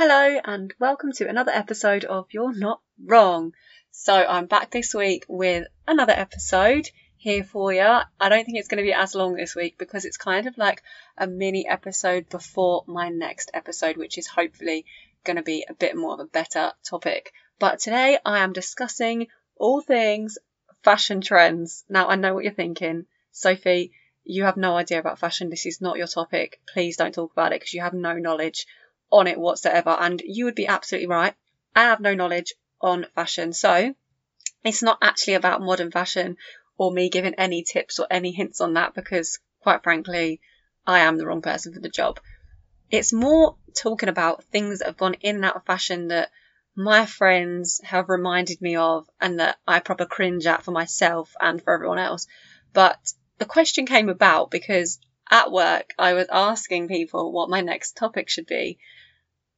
Hello, and welcome to another episode of You're Not Wrong. So, I'm back this week with another episode here for you. I don't think it's going to be as long this week because it's kind of like a mini episode before my next episode, which is hopefully going to be a bit more of a better topic. But today I am discussing all things fashion trends. Now, I know what you're thinking. Sophie, you have no idea about fashion. This is not your topic. Please don't talk about it because you have no knowledge on it whatsoever. And you would be absolutely right. I have no knowledge on fashion. So it's not actually about modern fashion or me giving any tips or any hints on that because, quite frankly, I am the wrong person for the job. It's more talking about things that have gone in and out of fashion that my friends have reminded me of and that I proper cringe at for myself and for everyone else. But the question came about because at work I was asking people what my next topic should be.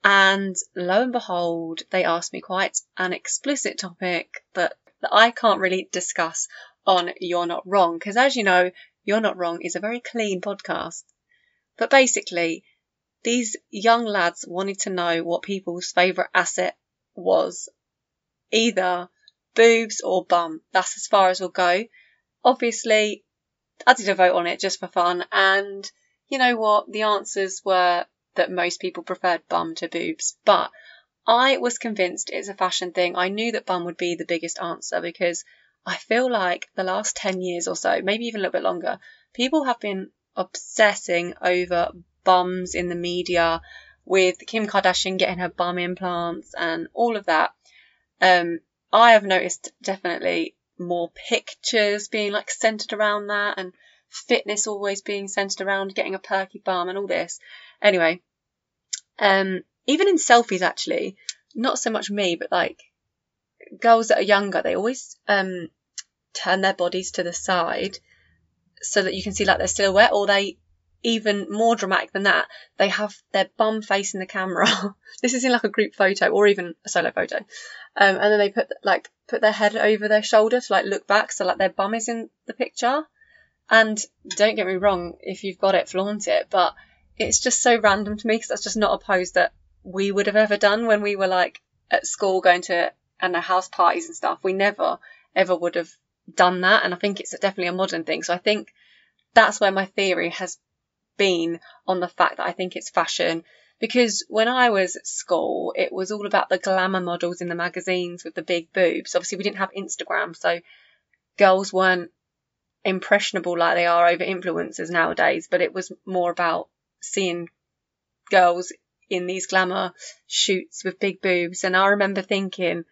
And lo and behold, they asked me quite an explicit topic that, that I can't really discuss on You're Not Wrong. Because as you know, You're Not Wrong is a very clean podcast. But basically, these young lads wanted to know what people's favourite asset was. Either boobs or bum. That's as far as we'll go. Obviously, I did a vote on it just for fun, and you know what? The answers were that most people preferred bum to boobs, but I was convinced it's a fashion thing. I knew that bum would be the biggest answer because I feel like the last 10 years or so, maybe even a little bit longer, people have been obsessing over bums in the media with Kim Kardashian getting her bum implants and all of that. Um, I have noticed definitely more pictures being like centered around that and fitness always being centered around getting a perky bum and all this. Anyway, um, even in selfies actually, not so much me, but like girls that are younger, they always um turn their bodies to the side so that you can see like their silhouette, or they even more dramatic than that, they have their bum facing the camera. this is in like a group photo or even a solo photo. Um, and then they put like put their head over their shoulder to like look back, so like their bum is in the picture. And don't get me wrong, if you've got it, flaunt it. But it's just so random to me because that's just not a pose that we would have ever done when we were like at school going to and house parties and stuff. We never ever would have done that, and I think it's definitely a modern thing. So I think that's where my theory has been on the fact that I think it's fashion. Because when I was at school, it was all about the glamour models in the magazines with the big boobs. Obviously, we didn't have Instagram, so girls weren't impressionable like they are over influencers nowadays, but it was more about seeing girls in these glamour shoots with big boobs. And I remember thinking,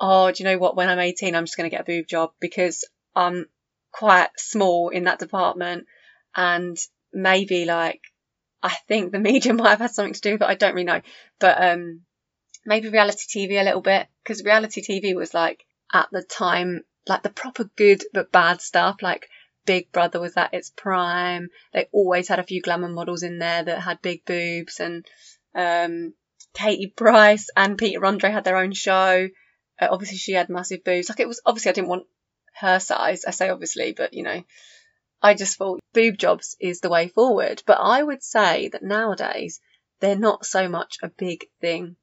oh, do you know what? When I'm 18, I'm just going to get a boob job because I'm quite small in that department. And maybe like, I think the media might have had something to do it. I don't really know. But, um, maybe reality TV a little bit because reality TV was like at the time, like the proper good but bad stuff. Like Big Brother was at its prime. They always had a few glamour models in there that had big boobs, and um, Katie Price and Peter Andre had their own show. Uh, obviously, she had massive boobs. Like it was obviously I didn't want her size. I say obviously, but you know, I just thought boob jobs is the way forward. But I would say that nowadays they're not so much a big thing.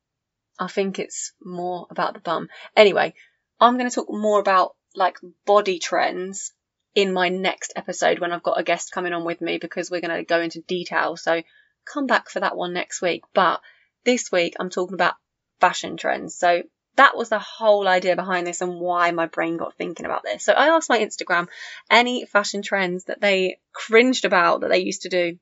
I think it's more about the bum. Anyway, I'm going to talk more about like body trends in my next episode when I've got a guest coming on with me because we're going to go into detail. So come back for that one next week. But this week I'm talking about fashion trends. So that was the whole idea behind this and why my brain got thinking about this. So I asked my Instagram any fashion trends that they cringed about that they used to do.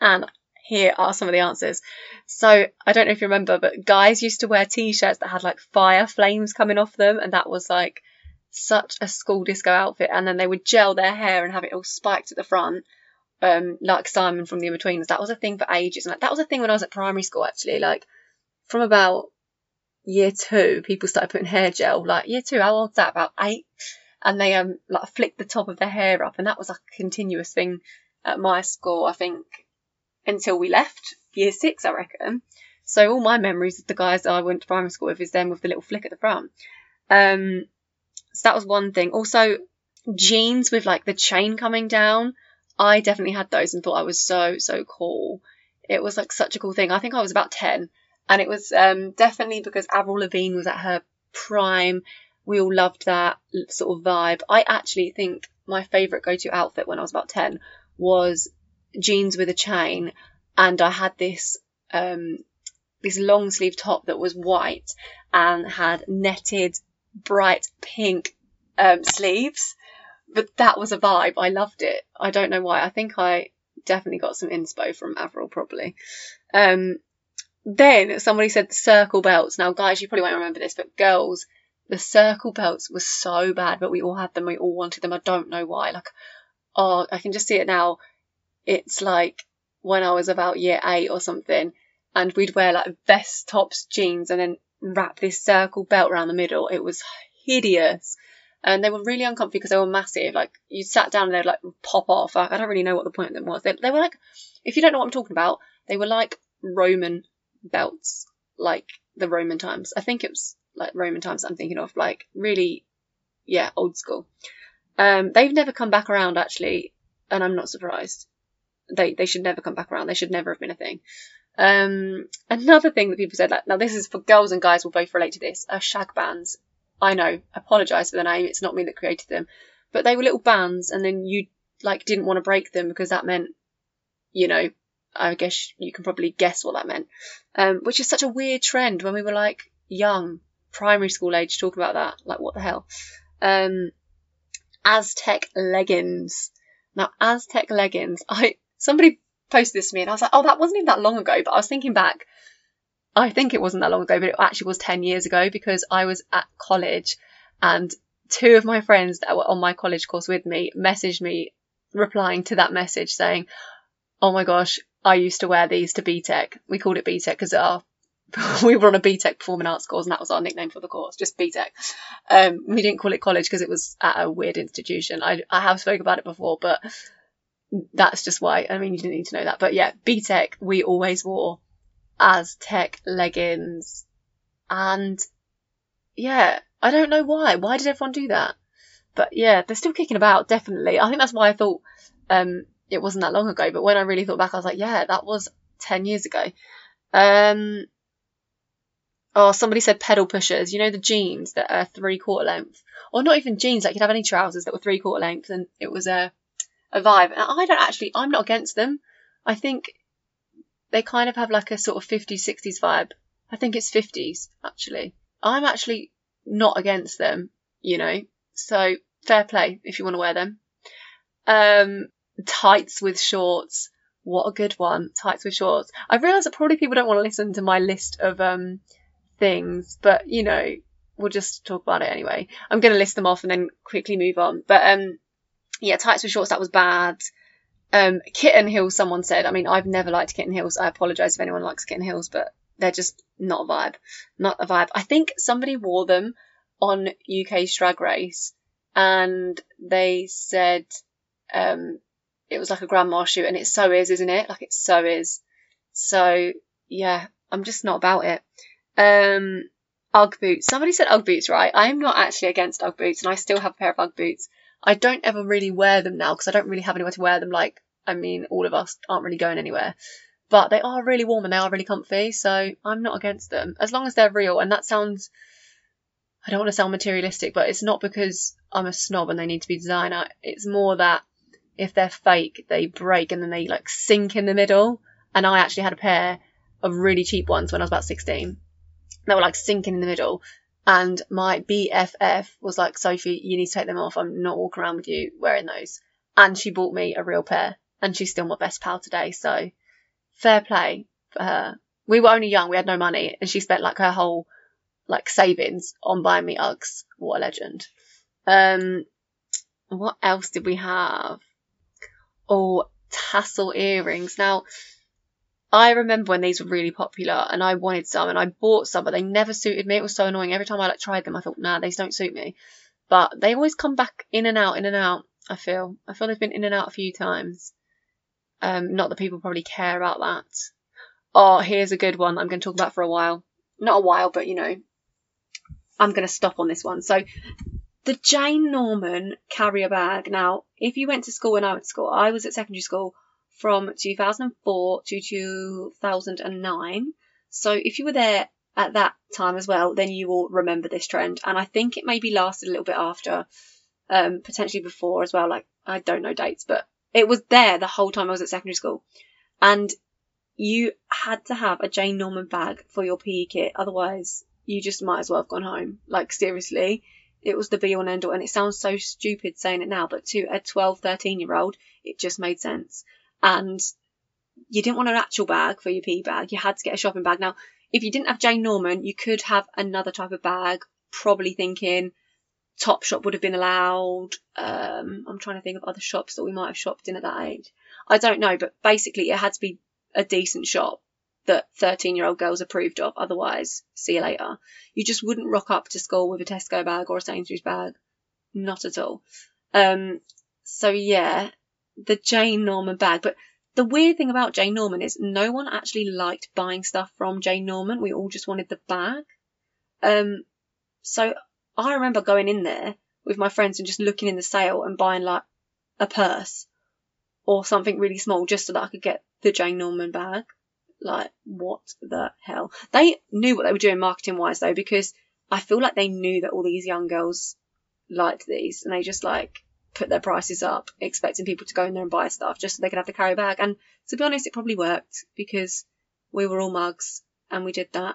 And here are some of the answers. So I don't know if you remember, but guys used to wear t-shirts that had like fire flames coming off them. And that was like such a school disco outfit, and then they would gel their hair and have it all spiked at the front, um, like Simon from The Inbetweeners. That was a thing for ages, and like, that was a thing when I was at primary school. Actually, like from about year two, people started putting hair gel. Like year two, how old's that? About eight, and they um like flicked the top of their hair up, and that was like a continuous thing at my school. I think until we left year six, I reckon. So all my memories of the guys I went to primary school with is them with the little flick at the front. Um, so that was one thing. Also, jeans with like the chain coming down. I definitely had those and thought I was so, so cool. It was like such a cool thing. I think I was about 10 And it was um, definitely because Avril Lavigne was at her prime. We all loved that sort of vibe. I actually think my favourite go to outfit when I was about 10 was jeans with a chain. And I had this, um, this long sleeve top that was white and had netted bright pink um, sleeves. But that was a vibe. I loved it. I don't know why. I think I definitely got some inspo from Avril, probably. Um, then somebody said the circle belts. Now, guys, you probably won't remember this, but girls, the circle belts were so bad, but we all had them. We all wanted them. I don't know why. Like, oh, I can just see it now. It's like when I was about year eight or something, and we'd wear like vest tops, jeans, and then wrap this circle belt around the middle. It was hideous. And they were really uncomfortable because they were massive. Like you sat down and they'd like pop off. I, I don't really know what the point of them was. They, they were like, if you don't know what I'm talking about, they were like Roman belts, like the Roman times. I think it was like Roman times I'm thinking of, like really, yeah, old school. Um, they've never come back around actually, and I'm not surprised. They they should never come back around. They should never have been a thing. Um, another thing that people said, like, now this is for girls and guys will both relate to this, are shag bands. I know, apologise for the name, it's not me that created them. But they were little bands and then you like didn't want to break them because that meant, you know, I guess you can probably guess what that meant. Um, which is such a weird trend when we were like young, primary school age, talking about that. Like, what the hell? Um, Aztec leggings. Now, Aztec leggings, I, somebody posted this to me and I was like, oh, that wasn't even that long ago. But I was thinking back, I think it wasn't that long ago, but it actually was 10 years ago because I was at college and two of my friends that were on my college course with me messaged me replying to that message saying, oh my gosh, I used to wear these to BTEC. We called it BTEC because our we were on a BTEC performing arts course and that was our nickname for the course, just BTEC. Um, we didn't call it college because it was at a weird institution. I, I have spoke about it before, but that's just why. I mean, you didn't need to know that. But yeah, BTEC we always wore Aztec leggings. And yeah, I don't know why. Why did everyone do that? But yeah, they're still kicking about, definitely. I think that's why I thought um, it wasn't that long ago. But when I really thought back, I was like, yeah, that was 10 years ago. Um, oh, somebody said pedal pushers. You know, the jeans that are three quarter length. Or not even jeans, like you'd have any trousers that were three quarter length and it was a a vibe. And I don't actually, I'm not against them. I think they kind of have like a sort of 50s, 60s vibe. I think it's 50s, actually. I'm actually not against them, you know. So fair play if you want to wear them. Um, tights with shorts. What a good one. Tights with shorts. I realise that probably people don't want to listen to my list of um, things, but you know, we'll just talk about it anyway. I'm going to list them off and then quickly move on. But um, yeah, tights with shorts, that was bad. Um, kitten heels, someone said. I mean, I've never liked kitten heels. I apologise if anyone likes kitten heels, but they're just not a vibe. Not a vibe. I think somebody wore them on UK's Drag Race and they said um, it was like a grandma shoot, and it so is, isn't it? Like it so is. So yeah, I'm just not about it. Um, Ugg boots. Somebody said Ugg boots, right? I'm not actually against Ugg boots, and I still have a pair of Ugg boots. I don't ever really wear them now because I don't really have anywhere to wear them. Like, I mean, all of us aren't really going anywhere. But they are really warm and they are really comfy, so I'm not against them. As long as they're real, and that sounds I don't want to sound materialistic, but it's not because I'm a snob and they need to be designer. It's more that if they're fake, they break and then they like sink in the middle. And I actually had a pair of really cheap ones when I was about 16. They were like sinking in the middle. And my BFF was like, Sophie, you need to take them off. I'm not walking around with you wearing those. And she bought me a real pair. And she's still my best pal today. So fair play for her. We were only young. We had no money. And she spent like her whole like savings on buying me Uggs. What a legend. Um, what else did we have? Oh, tassel earrings. Now, I remember when these were really popular and I wanted some and I bought some, but they never suited me. It was so annoying. Every time I like tried them, I thought, nah, these don't suit me. But they always come back in and out, in and out. I feel. I feel they've been in and out a few times. Um, not that people probably care about that. Oh, here's a good one I'm going to talk about for a while. Not a while, but you know, I'm going to stop on this one. So, the Jane Norman carrier bag. Now, if you went to school when I went to school, I was at secondary school from 2004 to 2009. So if you were there at that time as well, then you will remember this trend. And I think it maybe lasted a little bit after, um, potentially before as well. Like, I don't know dates, but it was there the whole time I was at secondary school. And you had to have a Jane Norman bag for your PE kit. Otherwise, you just might as well have gone home. Like, seriously. It was the be all and end all. And it sounds so stupid saying it now, but to a 12, 13 year old, it just made sense. And you didn't want an actual bag for your PE bag. You had to get a shopping bag. Now, if you didn't have Jane Norman, you could have another type of bag, probably thinking Topshop would have been allowed. Um, I'm trying to think of other shops that we might have shopped in at that age. I don't know, but basically it had to be a decent shop that 13 year old girls approved of. Otherwise, see you later. You just wouldn't rock up to school with a Tesco bag or a Sainsbury's bag. Not at all. Um, so yeah, the Jane Norman bag, but the weird thing about Jane Norman is no one actually liked buying stuff from Jane Norman. We all just wanted the bag. Um, so I remember going in there with my friends and just looking in the sale and buying like a purse or something really small just so that I could get the Jane Norman bag. Like, what the hell? They knew what they were doing marketing wise though, because I feel like they knew that all these young girls liked these and they just like put their prices up, expecting people to go in there and buy stuff just so they could have the carry bag. And to be honest, it probably worked because we were all mugs and we did that.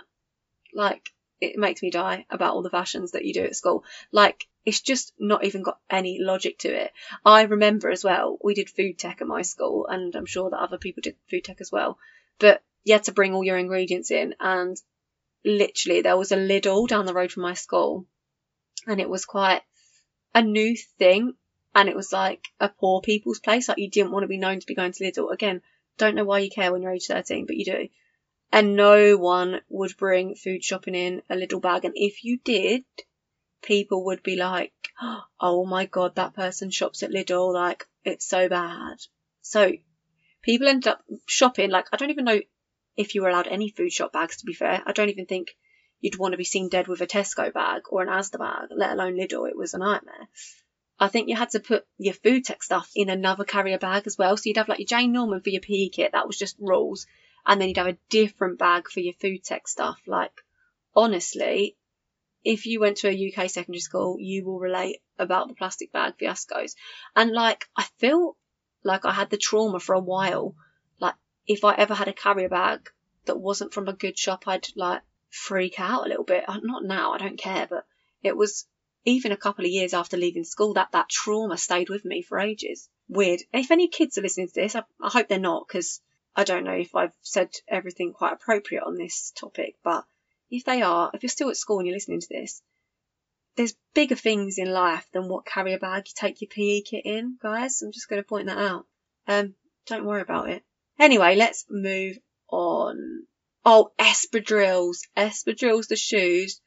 Like, it makes me die about all the fashions that you do at school. Like, it's just not even got any logic to it. I remember as well, we did food tech at my school, and I'm sure that other people did food tech as well. But you had to bring all your ingredients in, and literally there was a Lidl down the road from my school, and it was quite a new thing and it was like a poor people's place. Like you didn't want to be known to be going to Lidl. Again, don't know why you care when you're age 13, but you do. And no one would bring food shopping in a little bag. And if you did, people would be like, oh my god, that person shops at Lidl. Like, it's so bad. So people ended up shopping. Like, I don't even know if you were allowed any food shop bags, to be fair. I don't even think you'd want to be seen dead with a Tesco bag or an Asda bag, let alone Lidl. It was a nightmare. I think you had to put your food tech stuff in another carrier bag as well. So you'd have like your Jane Norman for your PE kit, that was just rules. And then you'd have a different bag for your food tech stuff. Like, honestly, if you went to a UK secondary school, you will relate about the plastic bag fiascos. And like, I feel like I had the trauma for a while. Like, if I ever had a carrier bag that wasn't from a good shop, I'd like freak out a little bit. Uh, not now, I don't care, but it was even a couple of years after leaving school, that, that trauma stayed with me for ages. Weird. If any kids are listening to this, I, I hope they're not, because I don't know if I've said everything quite appropriate on this topic, but if they are, if you're still at school and you're listening to this, there's bigger things in life than what carrier bag you take your PE kit in, guys. I'm just going to point that out. Um, don't worry about it. Anyway, let's move on. Oh, espadrilles. Espadrilles, the shoes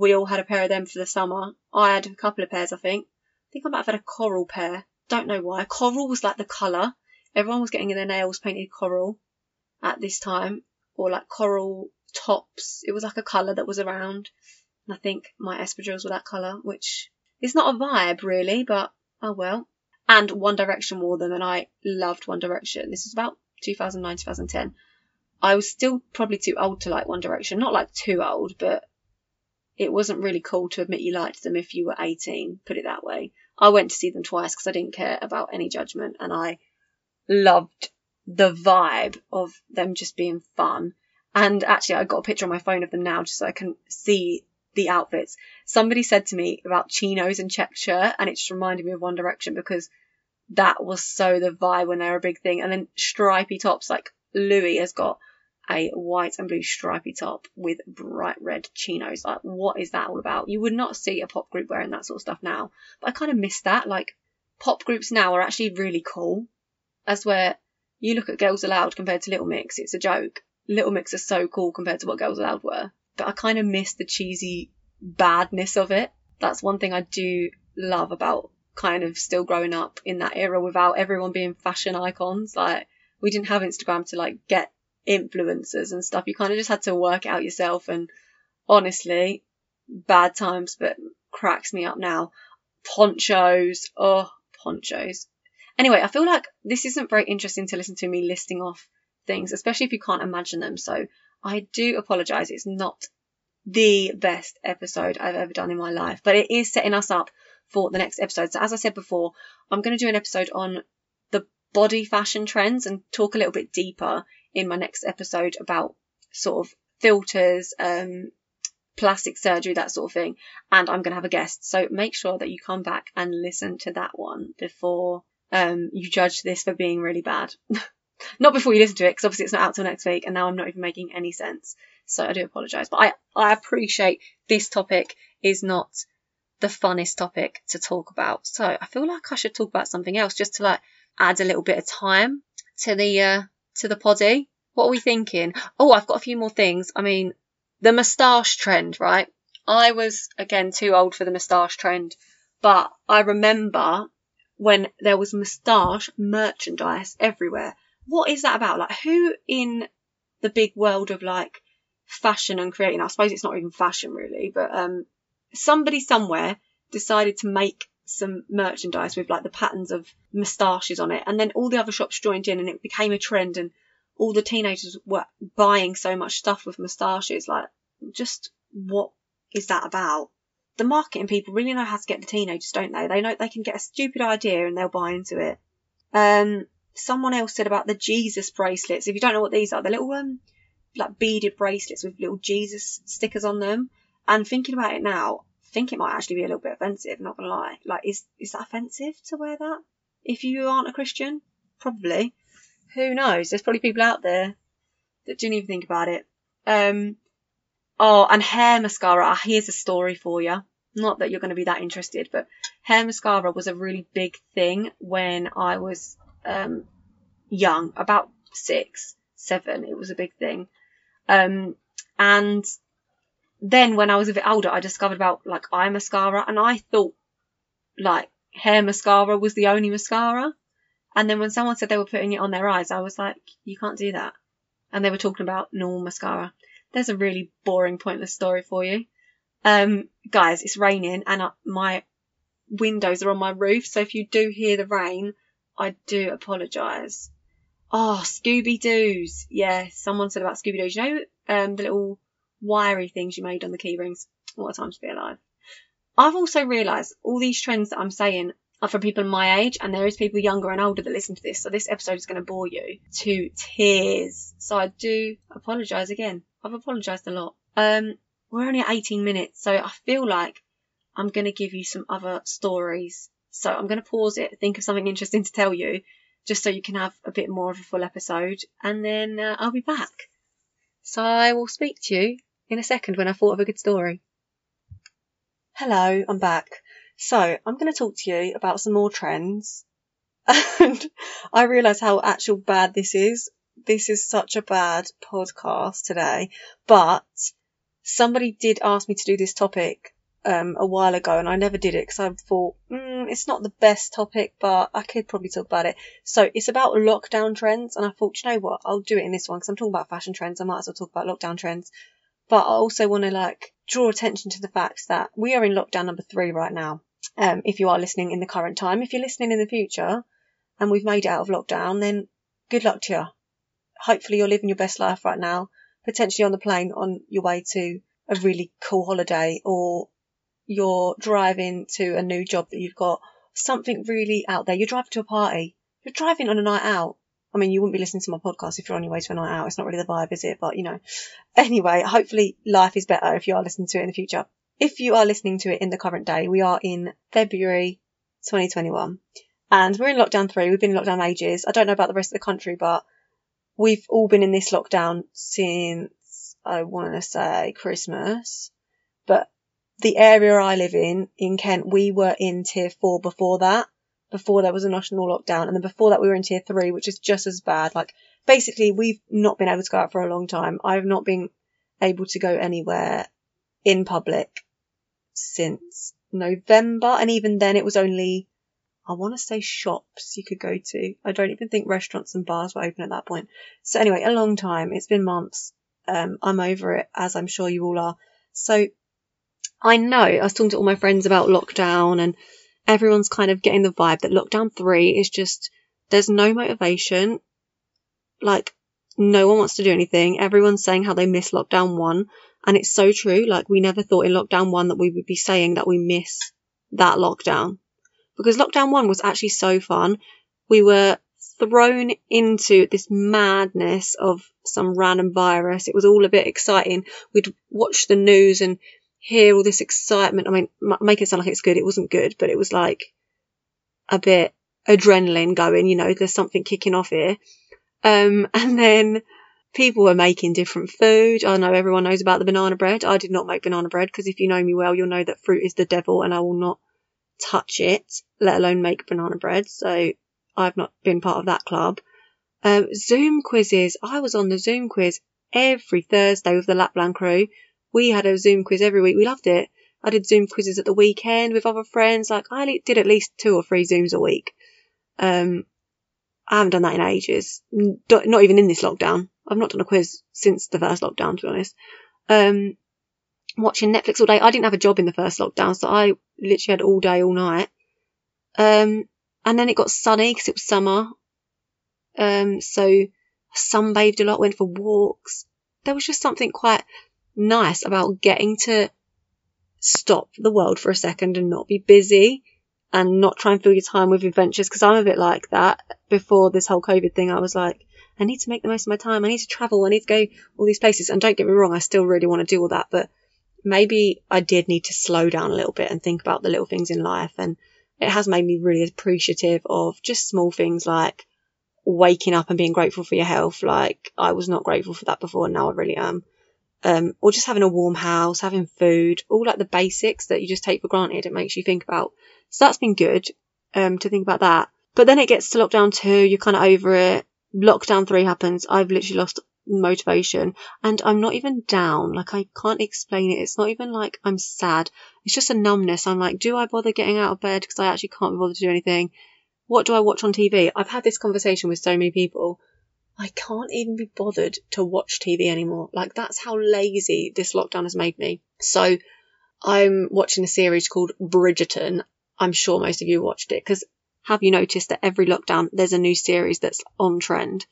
we all had a pair of them for the summer. I had a couple of pairs, I think. I think I might have had a coral pair. Don't know why. Coral was like the colour. Everyone was getting their nails painted coral at this time, or like coral tops. It was like a colour that was around. And I think my espadrilles were that colour, which is not a vibe really, but oh well. And One Direction wore them, and I loved One Direction. This is about 2009, 2010. I was still probably too old to like One Direction. Not like too old, but it wasn't really cool to admit you liked them if you were 18, put it that way. I went to see them twice because I didn't care about any judgment and I loved the vibe of them just being fun. And actually, I got a picture on my phone of them now just so I can see the outfits. Somebody said to me about chinos and check shirt, and it just reminded me of One Direction because that was so the vibe when they were a big thing. And then stripy tops, like Louis has got a white and blue stripy top with bright red chinos. Like, what is that all about? You would not see a pop group wearing that sort of stuff now. But I kind of miss that. Like, pop groups now are actually really cool. As where you look at Girls Aloud compared to Little Mix, it's a joke. Little Mix are so cool compared to what Girls Aloud were. But I kind of miss the cheesy badness of it. That's one thing I do love about kind of still growing up in that era without everyone being fashion icons. Like, we didn't have Instagram to like get influencers and stuff. You kind of just had to work out yourself. And honestly, bad times, but cracks me up now. Ponchos, oh, ponchos. Anyway, I feel like this isn't very interesting to listen to me listing off things, especially if you can't imagine them. So I do apologise. It's not the best episode I've ever done in my life, but it is setting us up for the next episode. So as I said before, I'm going to do an episode on the body fashion trends and talk a little bit deeper in my next episode about sort of filters, um, plastic surgery, that sort of thing. And I'm going to have a guest. So make sure that you come back and listen to that one before um, you judge this for being really bad. not before you listen to it, because obviously it's not out till next week, and now I'm not even making any sense. So I do apologise. But I, I appreciate this topic is not the funnest topic to talk about. So I feel like I should talk about something else just to like add a little bit of time to the uh, to the poddy. What are we thinking? Oh, I've got a few more things. I mean, the moustache trend, right? I was again too old for the moustache trend, but I remember when there was moustache merchandise everywhere. What is that about? Like, who in the big world of like fashion and creating? I suppose it's not even fashion really, but um, somebody somewhere decided to make some merchandise with like the patterns of moustaches on it, and then all the other shops joined in, and it became a trend, and all the teenagers were buying so much stuff with moustaches. Like, just what is that about? The marketing people really know how to get the teenagers, don't they? They know they can get a stupid idea and they'll buy into it. Um, someone else said about the Jesus bracelets. If you don't know what these are, they're little um like beaded bracelets with little Jesus stickers on them. And thinking about it now, think it might actually be a little bit offensive, not gonna lie. Like is is that offensive to wear that? If you aren't a Christian? Probably. Who knows? There's probably people out there that didn't even think about it. Um oh and hair mascara. Ah, here's a story for you. Not that you're going to be that interested, but hair mascara was a really big thing when I was um, young, about six, seven. It was a big thing. Um, and then when I was a bit older, I discovered about like eye mascara, and I thought like hair mascara was the only mascara. And then when someone said they were putting it on their eyes, I was like, you can't do that. And they were talking about normal mascara. There's a really boring, pointless story for you. Um, guys, it's raining and I, my windows are on my roof. So if you do hear the rain, I do apologise. Oh, Scooby Doo's. Yeah, someone said about Scooby Doo's. You know, um, the little wiry things you made on the key rings. What a time to be alive. I've also realised all these trends that I'm saying are for people my age, and there is people younger and older that listen to this. So this episode is going to bore you to tears. So I do apologise again. I've apologised a lot. Um, we're only at 18 minutes, so I feel like I'm going to give you some other stories. So I'm going to pause it, think of something interesting to tell you, just so you can have a bit more of a full episode, and then uh, I'll be back. So I will speak to you in a second when I've thought of a good story. Hello, I'm back. So I'm going to talk to you about some more trends. And I realise how actual bad this is. This is such a bad podcast today, but somebody did ask me to do this topic um, a while ago, and I never did it because I thought mm, it's not the best topic, but I could probably talk about it. So it's about lockdown trends, and I thought, you know what, I'll do it in this one because I'm talking about fashion trends. I might as well talk about lockdown trends, but I also want to like draw attention to the fact that we are in lockdown number three right now. Um, if you are listening in the current time, if you're listening in the future, and we've made it out of lockdown, then good luck to you. Hopefully, you're living your best life right now potentially on the plane on your way to a really cool holiday or you're driving to a new job that you've got something really out there. You're driving to a party. You're driving on a night out. I mean, you wouldn't be listening to my podcast if you're on your way to a night out. It's not really the vibe, is it? But you know, anyway, hopefully life is better if you are listening to it in the future. If you are listening to it in the current day, we are in February 2021 and we're in lockdown three. We've been in lockdown ages. I don't know about the rest of the country, but we've all been in this lockdown since I want to say Christmas, but the area I live in, in Kent, we were in tier four before that, before there was a national lockdown. And then before that, we were in tier three, which is just as bad. Like, basically, we've not been able to go out for a long time. I've not been able to go anywhere in public since November. And even then, it was only I want to say shops you could go to. I don't even think restaurants and bars were open at that point. So anyway, a long time. It's been months. Um, I'm over it, as I'm sure you all are. So I know I was talking to all my friends about lockdown and everyone's kind of getting the vibe that lockdown three is just, there's no motivation. Like no one wants to do anything. Everyone's saying how they miss lockdown one. And it's so true. Like, we never thought in lockdown one that we would be saying that we miss that lockdown. Because lockdown one was actually so fun. We were thrown into this madness of some random virus. It was all a bit exciting. We'd watch the news and hear all this excitement. I mean, make it sound like it's good. It wasn't good, but it was like a bit adrenaline going, you know, there's something kicking off here. Um, and then people were making different food. I know everyone knows about the banana bread. I did not make banana bread because if you know me well, you'll know that fruit is the devil and I will not touch it, let alone make banana bread. So I've not been part of that club. Um, Zoom quizzes. I was on the Zoom quiz every Thursday with the Lapland crew. We had a Zoom quiz every week. We loved it. I did Zoom quizzes at the weekend with other friends. Like I did at least two or three Zooms a week. Um, I haven't done that in ages. Not even in this lockdown. I've not done a quiz since the first lockdown, to be honest. Um, watching Netflix all day. I didn't have a job in the first lockdown, so I literally had all day, all night. Um, and then it got sunny because it was summer. Um, so sunbathed a lot, went for walks. There was just something quite nice about getting to stop the world for a second and not be busy and not try and fill your time with adventures because I'm a bit like that. Before this whole COVID thing, I was like, I need to make the most of my time. I need to travel. I need to go all these places. And don't get me wrong, I still really want to do all that, but maybe I did need to slow down a little bit and think about the little things in life. And it has made me really appreciative of just small things like waking up and being grateful for your health. Like I was not grateful for that before. And now I really am. Um, or just having a warm house, having food, all like the basics that you just take for granted. It makes you think about. So that's been good, um, to think about that. But then it gets to lockdown two, you're kind of over it. Lockdown three happens. I've literally lost motivation and I'm not even down. Like I can't explain it. It's not even like I'm sad. It's just a numbness. I'm like, do I bother getting out of bed? Because I actually can't bother to do anything. What do I watch on TV? I've had this conversation with so many people. I can't even be bothered to watch TV anymore. Like that's how lazy this lockdown has made me. So I'm watching a series called Bridgerton. I'm sure most of you watched it because have you noticed that every lockdown there's a new series that's on trend?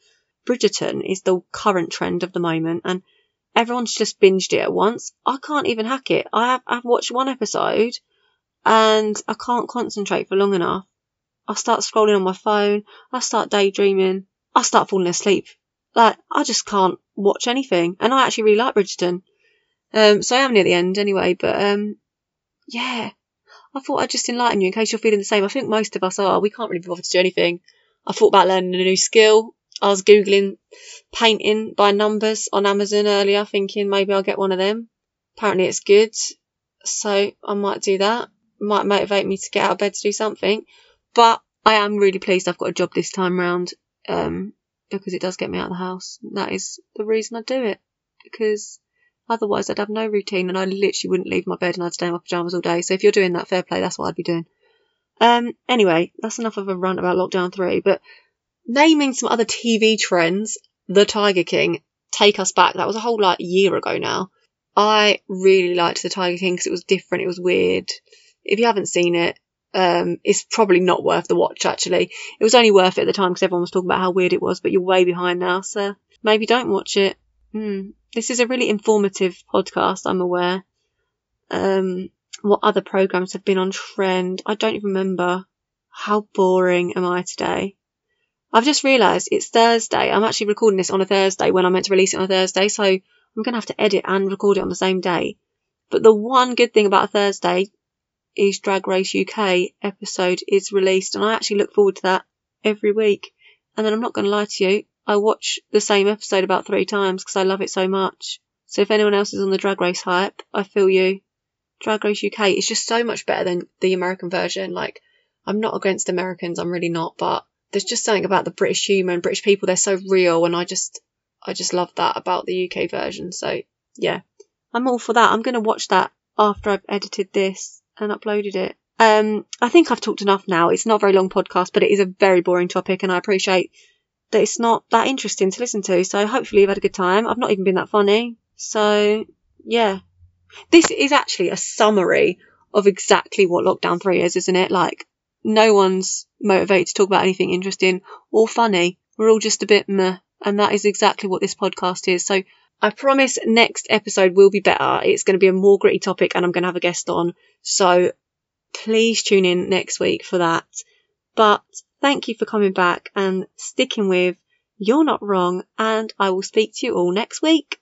Bridgerton is the current trend of the moment and everyone's just binged it at once. I can't even hack it. I have, I've watched one episode and I can't concentrate for long enough. I start scrolling on my phone. I start daydreaming. I start falling asleep. Like, I just can't watch anything. And I actually really like Bridgerton. Um, so I am near the end anyway, but, um, yeah. I thought I'd just enlighten you in case you're feeling the same. I think most of us are. We can't really be bothered to do anything. I thought about learning a new skill. I was googling painting by numbers on Amazon earlier, thinking maybe I'll get one of them. Apparently it's good, so I might do that. Might motivate me to get out of bed to do something. But I am really pleased I've got a job this time round, um, because it does get me out of the house. That is the reason I do it. Because otherwise I'd have no routine and I literally wouldn't leave my bed and I'd stay in my pajamas all day. So if you're doing that, fair play, that's what I'd be doing. Um, anyway, that's enough of a rant about lockdown three, but naming some other TV trends, The Tiger King, take us back. That was a whole like year ago now. I really liked The Tiger King because it was different. It was weird. If you haven't seen it, um, it's probably not worth the watch actually. It was only worth it at the time because everyone was talking about how weird it was, but you're way behind now, so maybe don't watch it. Hmm. This is a really informative podcast, I'm aware. Um, what other programs have been on trend? I don't even remember. How boring am I today? I've just realised it's Thursday. I'm actually recording this on a Thursday when I meant to release it on a Thursday, so I'm going to have to edit and record it on the same day. But the one good thing about a Thursday is Drag Race UK episode is released, and I actually look forward to that every week. And then I'm not going to lie to you, I watch the same episode about three times because I love it so much. So if anyone else is on the Drag Race hype, I feel you. Drag Race UK is just so much better than the American version. Like, I'm not against Americans, I'm really not, but there's just something about the British humour and British people. They're so real, and I just I just love that about the UK version. So yeah, I'm all for that. I'm gonna watch that after I've edited this and uploaded it. Um, I think I've talked enough now. It's not a very long podcast, but it is a very boring topic, and I appreciate that it's not that interesting to listen to. So hopefully you've had a good time. I've not even been that funny. So yeah, this is actually a summary of exactly what lockdown three is, isn't it? Like no one's motivated to talk about anything interesting or funny. We're all just a bit meh. And that is exactly what this podcast is. So I promise next episode will be better. It's going to be a more gritty topic and I'm going to have a guest on. So please tune in next week for that. But thank you for coming back and sticking with You're Not Wrong. And I will speak to you all next week.